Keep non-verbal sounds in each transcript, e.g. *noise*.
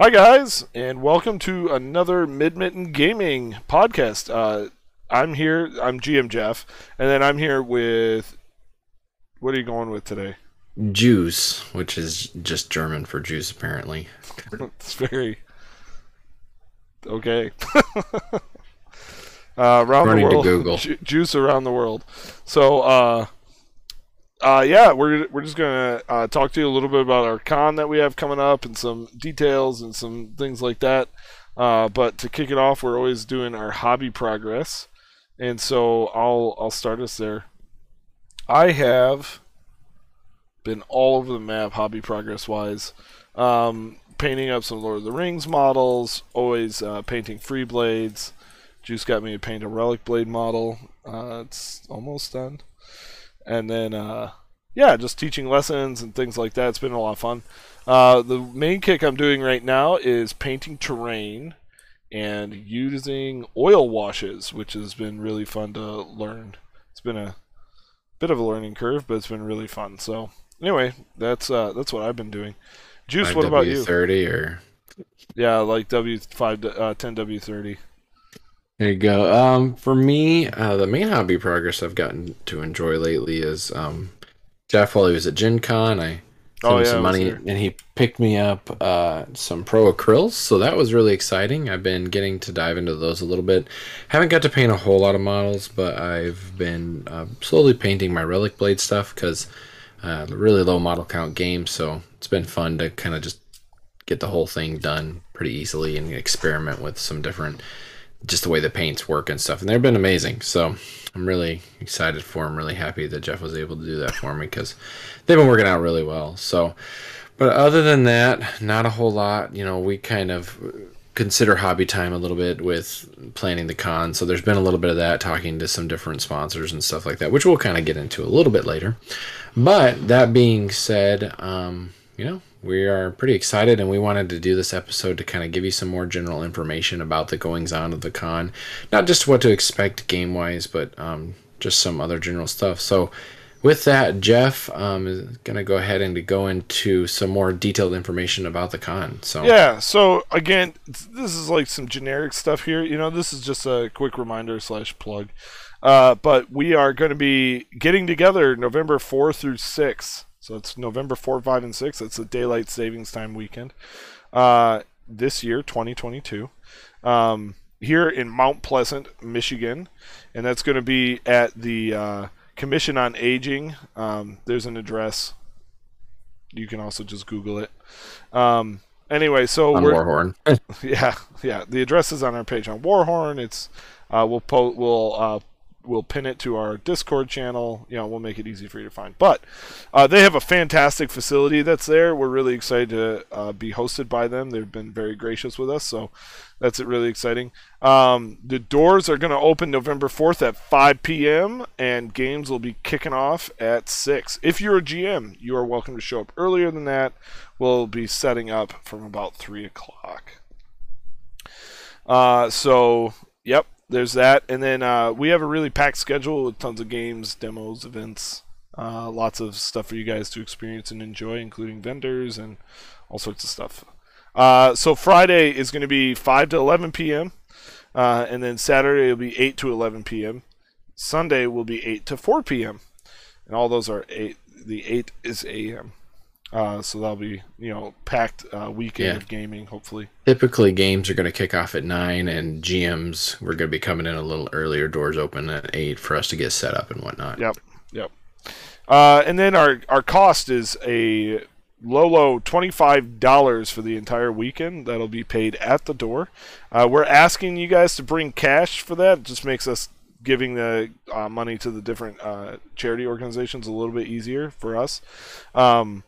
Hi guys, and welcome to another Midmitten Gaming podcast. Uh, I'm here. I'm GM Jeff, and then I'm here with. What are you going with today? Juice, which is just German for juice, apparently. *laughs* it's very okay. *laughs* uh, around Running the to world, Google. Ju- juice around the world. So, uh, uh, yeah, we're we're just gonna uh, talk to you a little bit about our con that we have coming up and some details and some things like that. Uh, but to kick it off, we're always doing our hobby progress, and so I'll I'll start us there. I have been all over the map hobby progress wise. Um, painting up some Lord of the Rings models, always uh, painting Freeblades. Juice got me to paint a Relicblade model. Uh, it's almost done. And then, uh, yeah, just teaching lessons and things like that. It's been a lot of fun. Uh, the main kick I'm doing right now is painting terrain and using oil washes, which has been really fun to learn. It's been a bit of a learning curve, but it's been really fun. So anyway, that's uh, that's what I've been doing. Juice, what about you? Thirty or Yeah, like W five uh, ten W thirty. There you go. Um, for me, uh, the main hobby progress I've gotten to enjoy lately is um, Jeff while he was at Gen Con. I sent Oh, him yeah, some money and he picked me up uh, some pro acryls, so that was really exciting. I've been getting to dive into those a little bit. Haven't got to paint a whole lot of models, but I've been uh, slowly painting my Relicblade stuff because uh, really low model count game, so it's been fun to kind of just get the whole thing done pretty easily and experiment with some different just the way the paints work and stuff and they've been amazing. So i'm really excited for them really happy that jeff was able to do that for me because they've been working out really well. So but other than that not a whole lot. You know we kind of consider hobby time a little bit with planning the con. So there's been a little bit of that talking to some different sponsors and stuff like that which we'll kind of get into a little bit later. But that being said um, you know we are pretty excited and we wanted to do this episode to kind of give you some more general information about the goings on of the con not just what to expect game wise but um, just some other general stuff so with that jeff um, is going to go ahead and go into some more detailed information about the con so Yeah. So again, this is like some generic stuff here. You know, this is just a quick reminder slash plug. Uh, but we are going to be getting together November 4 through 6. So it's November 4, 5, and 6. It's a daylight savings time weekend. Uh, this year, 2022. Um, here in Mount Pleasant, Michigan. And that's going to be at the uh, Commission on Aging. Um, there's an address. You can also just Google it. Um, anyway, so on we're warhorn *laughs* yeah, yeah. The address is on our page on Warhorn. It's uh, we'll po- we'll uh, we'll pin it to our Discord channel. You know, we'll make it easy for you to find. But uh, they have a fantastic facility that's there. We're really excited to uh, be hosted by them. They've been very gracious with us, so that's really exciting. Um, the doors are going to open November 4th at 5 p.m. and games will be kicking off at 6. If you're a GM, you are welcome to show up earlier than that. We'll be setting up from about 3 o'clock. Uh, so, yep, there's that. And then uh, we have a really packed schedule with tons of games, demos, events, uh, lots of stuff for you guys to experience and enjoy, including vendors and all sorts of stuff. Uh, so Friday is going to be 5 to 11 p.m. Uh, and then Saturday will be 8 to 11 p.m. Sunday will be 8 to 4 p.m. And all those are 8. The 8 is a.m. Uh, so that'll be you know packed uh, weekend Yeah. of gaming hopefully. typically games are going to kick off at 9 and gms we're going to be coming in a little earlier doors open at 8 for us to get set up and whatnot Yep, yep. Uh, and then our our cost is a low low twenty five dollars for the entire weekend. That'll be paid at the door. Uh, we're asking you guys to bring cash for that. It just makes us giving the uh, money to the different uh, charity organizations a little bit easier for us. Um,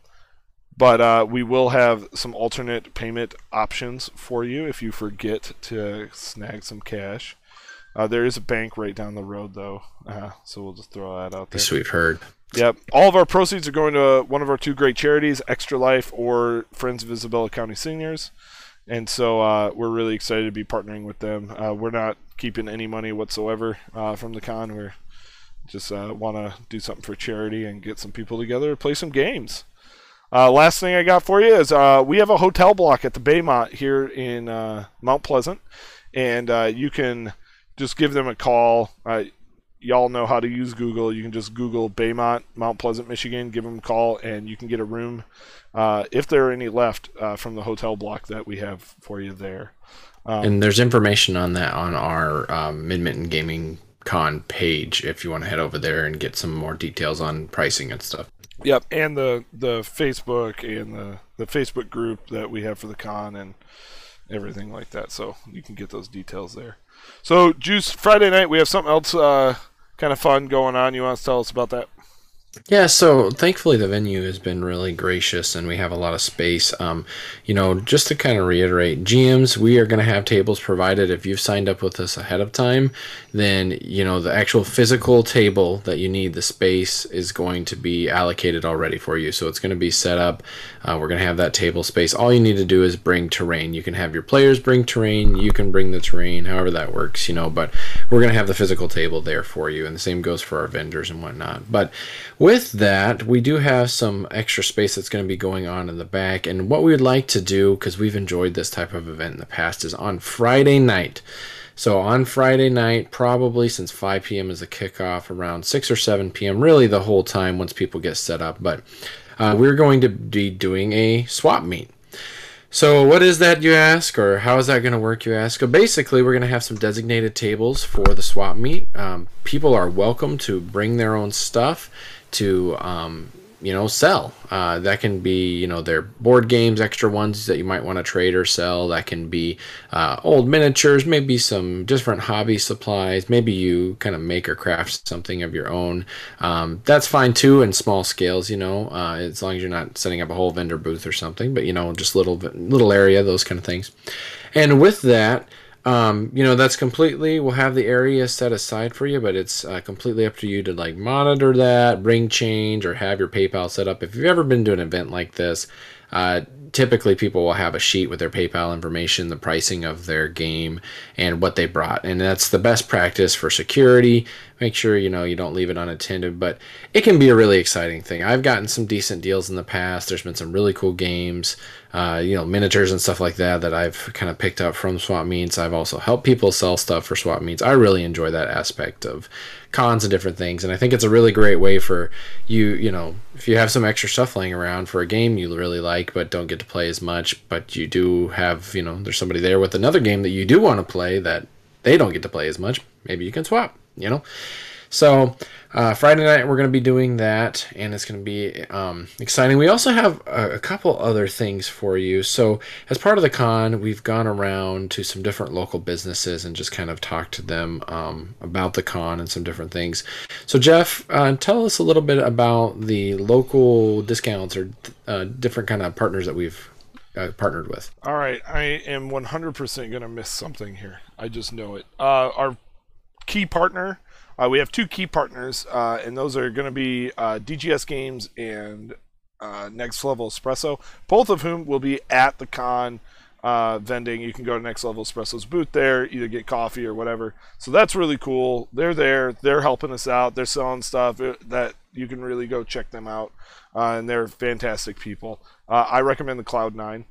but uh, we will have some alternate payment options for you if you forget to snag some cash. Uh, there is a bank right down the road, though, uh, so we'll just throw that out there. as we've heard Yep. All of our proceeds are going to one of our two great charities, Extra Life or Friends of Isabella County Seniors. And so uh, we're really excited to be partnering with them. Uh, we're not keeping any money whatsoever uh, from the con. We're just uh, want to do something for charity and get some people together to play some games. Uh, last thing I got for you is uh, we have a hotel block at the Baymont here in uh, Mount Pleasant, and uh, you can just give them a call. Uh, y'all know how to use Google. You can just Google Baymont, Mount Pleasant, Michigan, give them a call, and you can get a room uh, if there are any left from the hotel block that we have for you there. Um, and there's information on that on our um, Midmitten Gaming Con page if you want to head over there and get some more details on pricing and stuff. Yep, and the the Facebook and the the Facebook group that we have for the con and everything like that. So you can get those details there. So Juice Friday night we have something else uh, kind of fun going on. You want to tell us about that? Yeah, so thankfully the venue has been really gracious and we have a lot of space. Um, you know, just to kind of reiterate, GMs, we are going to have tables provided. If you've signed up with us ahead of time, then, you know, the actual physical table that you need, the space is going to be allocated already for you. So it's going to be set up. Uh, we're going to have that table space. All you need to do is bring terrain. You can have your players bring terrain, you can bring the terrain, however that works, you know, but we're going to have the physical table there for you. And the same goes for our vendors and whatnot. But with that, we do have some extra space that's going to be going on in the back. And what we would like to do, because we've enjoyed this type of event in the past, is on Friday night. So on Friday night, probably since 5 p.m. is the kickoff, around 6 or 7 p.m., really the whole time once people get set up. But uh, we're going to be doing a swap meet. So, what is that, you ask, or how is that going to work, you ask? So basically, we're going to have some designated tables for the swap meet. Um, people are welcome to bring their own stuff to um, you know sell. Uh, that can be you know their board games extra ones that you might want to trade or sell. That can be uh, old miniatures maybe some different hobby supplies. Maybe you kind of make or craft something of your own. Um, that's fine too in small scales you know uh, as long as you're not setting up a whole vendor booth or something but you know just little little area those kind of things. And with that um, you know, that's completely, we'll have the area set aside for you, but it's uh, completely up to you to like monitor that, bring change, or have your PayPal set up. If you've ever been to an event like this, uh, typically people will have a sheet with their PayPal information, the pricing of their game, and what they brought. And that's the best practice for security. Make sure you know you don't leave it unattended, but it can be a really exciting thing. I've gotten some decent deals in the past. There's been some really cool games, uh, you know, miniatures and stuff like that that I've kind of picked up from swap meets. I've also helped people sell stuff for swap meets. I really enjoy that aspect of cons and different things, and I think it's a really great way for you. You know, if you have some extra stuff laying around for a game you really like but don't get to play as much, but you do have, you know, there's somebody there with another game that you do want to play that they don't get to play as much, maybe you can swap, you know? So uh, Friday night we're going to be doing that, and it's going to be um, exciting. We also have a, a, couple other things for you. So as part of the con, we've gone around to some different local businesses and just kind of talked to them um, about the con and some different things. So Jeff, uh, tell us a little bit about the local discounts or uh, different kind of partners that we've uh, partnered with. All right, I am 100% going to miss something here. I just know it. Uh, our key partner uh, we have two key partners, uh, and those are going to be uh, DGS Games and uh, Next Level Espresso, both of whom will be at the con uh, vending. You can go to Next Level Espresso's booth there, either get coffee or whatever. So that's really cool. They're there. They're helping us out. They're selling stuff uh, that you can really go check them out, and they're fantastic people. I recommend the Cloud Nine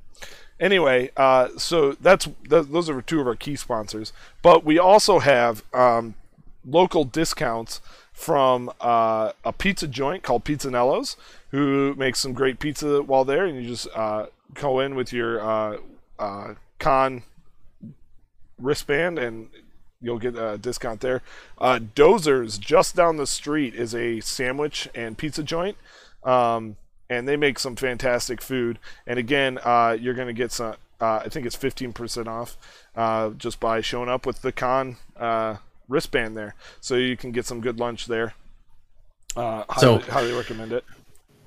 anyway, uh, so that's th- those are two of our key sponsors. But we also have um, local discounts from uh, a pizza joint called Pisanello's, who makes some great pizza while there, and you just uh, go in with your uh, uh con wristband and you'll get a discount there. Uh, Dozers, just down the street, is a sandwich and pizza joint. Um, and they make some fantastic food. And again, uh, you're going to get some, I think it's 15% off just by showing up with the con wristband there, so you can get some good lunch there. Uh, highly, so, highly recommend it.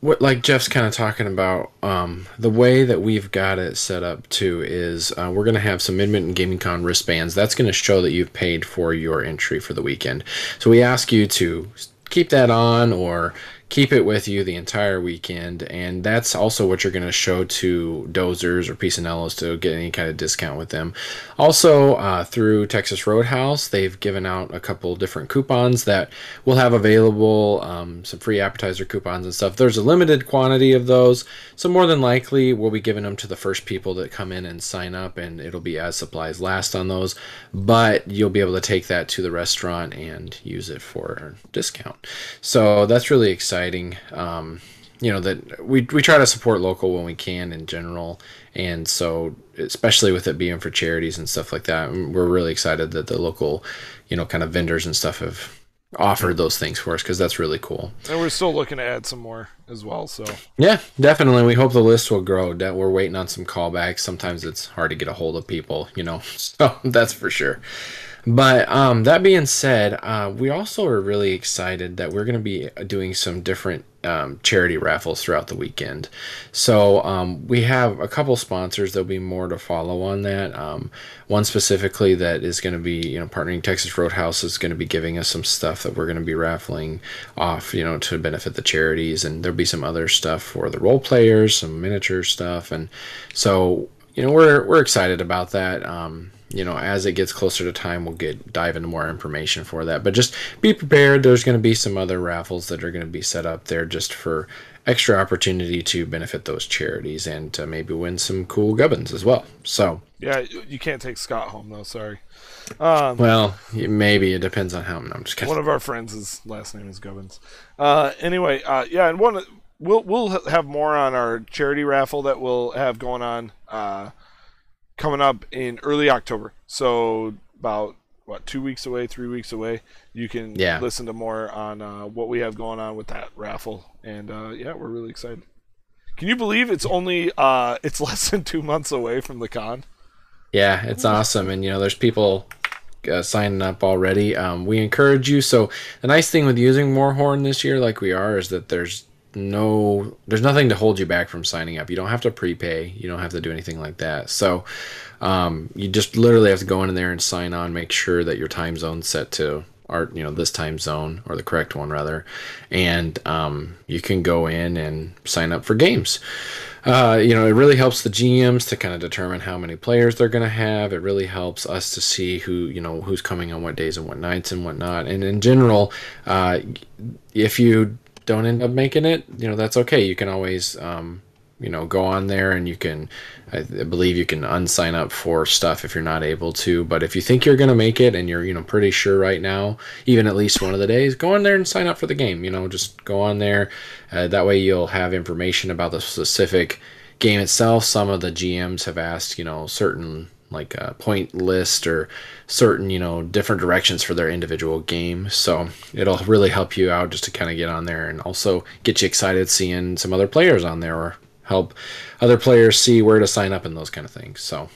What like Jeff's kind of talking about, um, the way that we've got it set up too is uh, we're going to have some Midmitten Gaming Con wristbands. That's going to show that you've paid for your entry for the weekend. So we ask you to keep that on or keep it with you the entire weekend. And that's also what you're going to show to dozers or Pisanellos to get any kind of discount with them. Also, uh, through Texas Roadhouse, they've given out a couple different coupons that we'll have available, um, some free appetizer coupons and stuff. There's a limited quantity of those, so more than likely we'll be giving them to the first people that come in and sign up, and it'll be as supplies last on those. But you'll be able to take that to the restaurant and use it for discount. So that's really exciting. Um, you know that we we try to support local when we can in general, and so especially with it being for charities and stuff like that, we're really excited that the local, you know, kind of vendors and stuff have offered those things for us because that's really cool. And we're still looking to add some more as well. So yeah, definitely. We hope the list will grow. That we're waiting on some callbacks. Sometimes it's hard to get a hold of people, you know. *laughs* So that's for sure. But um, that being said, uh, we also are really excited that we're going to be doing some different um, charity raffles throughout the weekend. So um, we have a couple sponsors. There'll be more to follow on that. Um, one specifically that is going to be, you know, partnering Texas Roadhouse is going to be giving us some stuff that we're going to be raffling off, you know, to benefit the charities. And there'll be some other stuff for the role players, some miniature stuff, and so you know we're we're excited about that. Um, you know, as it gets closer to time, we'll get dive into more information for that. But just be prepared. There's going to be some other raffles that are going to be set up there just for extra opportunity to benefit those charities and to maybe win some cool gubbins as well. So yeah, you can't take Scott home though. Sorry. Um, well, maybe it depends on how. No, I'm just kidding. One of our friends' last name is Gubbins. Uh, anyway, uh, yeah, and one we'll we'll have more on our charity raffle that we'll have going on. Uh, coming up in early October. So about what two weeks away, three weeks away. You can yeah. listen to more on uh, what we have going on with that raffle, and uh, yeah, we're really excited. Can you believe it's only uh, it's *laughs* less than two months away from the con? Yeah, it's awesome, and you know, there's people uh, signing up already. Um, we encourage you. So the nice thing with using Warhorn this year, like we are, is that there's no there's nothing to hold you back from signing up. You don't have to prepay. You don't have to do anything like that. So um, you just literally have to go in there and sign on make sure that your time zone set to our you know this time zone or the correct one rather. And um, you can go in and sign up for games. Uh, you know it really helps the gms to kind of determine how many players they're going to have. It really helps us to see who you know who's coming on what days and what nights and whatnot. And in general uh, if you don't end up making it, you know, that's okay. You can always, um, you know, go on there and you can, I, believe you can unsign up for stuff if you're not able to. But if you think you're going to make it and you're, you know, pretty sure right now, even at least one of the days, go on there and sign up for the game. You know, just go on there. Uh, that way you'll have information about the specific game itself. Some of the GMs have asked, you know, certain like a point list or certain you know different directions for their individual game. So it'll really help you out just to kind of get on there and also get you excited seeing some other players on there or help other players see where to sign up and those kind of things so.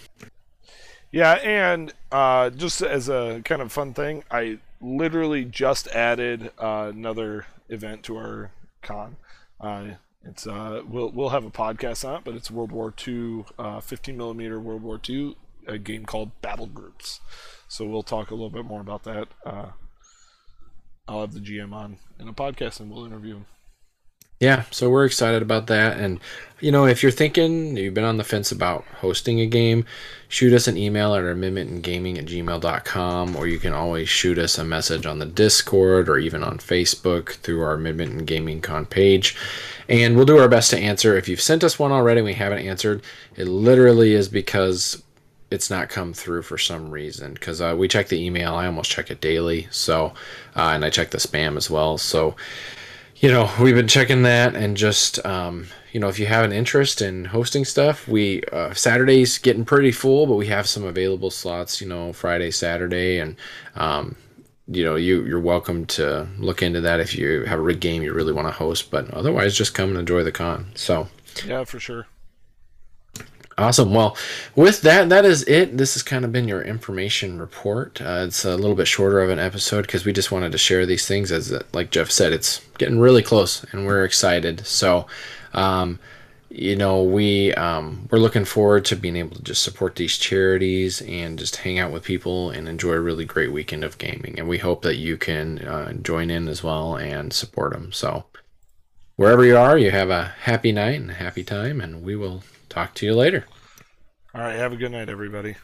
Yeah and uh, just as a kind of fun thing i literally just added uh, another event to our con. Uh, it's uh, we'll we'll have a podcast on it, but it's World War II, uh, 15 millimeter World War II a game called Battle Groups. So we'll talk a little bit more about that. Uh, I'll have the GM on in a podcast and we'll interview him. Yeah, so we're excited about that. And, you know, if you're thinking you've been on the fence about hosting a game, shoot us an email at gaming at gmail.com, or you can always shoot us a message on the Discord or even on Facebook through our Midmitten Gaming Con page. And we'll do our best to answer. If you've sent us one already and we haven't answered, it literally is because it's not come through for some reason because uh, we check the email. I almost check it daily. So, uh, and I check the spam as well. So, you know, we've been checking that and just, um, you know, if you have an interest in hosting stuff, we uh, Saturday's getting pretty full, but we have some available slots. You know, Friday, Saturday, and um, you know, you you're welcome to look into that if you have a rig game you really want to host. But otherwise, just come and enjoy the con. So, yeah, for sure. Awesome. Well, with that, that is it. This has kind of been your information report. Uh, it's a little bit shorter of an episode because we just wanted to share these things. As like Jeff said, it's getting really close, and we're excited. So, um, you know, we um, we're looking forward to being able to just support these charities and just hang out with people and enjoy a really great weekend of gaming. And we hope that you can uh, join in as well and support them. So, wherever you are, you have a happy night and a happy time, and we will talk to you later. All right. Have a good night, everybody.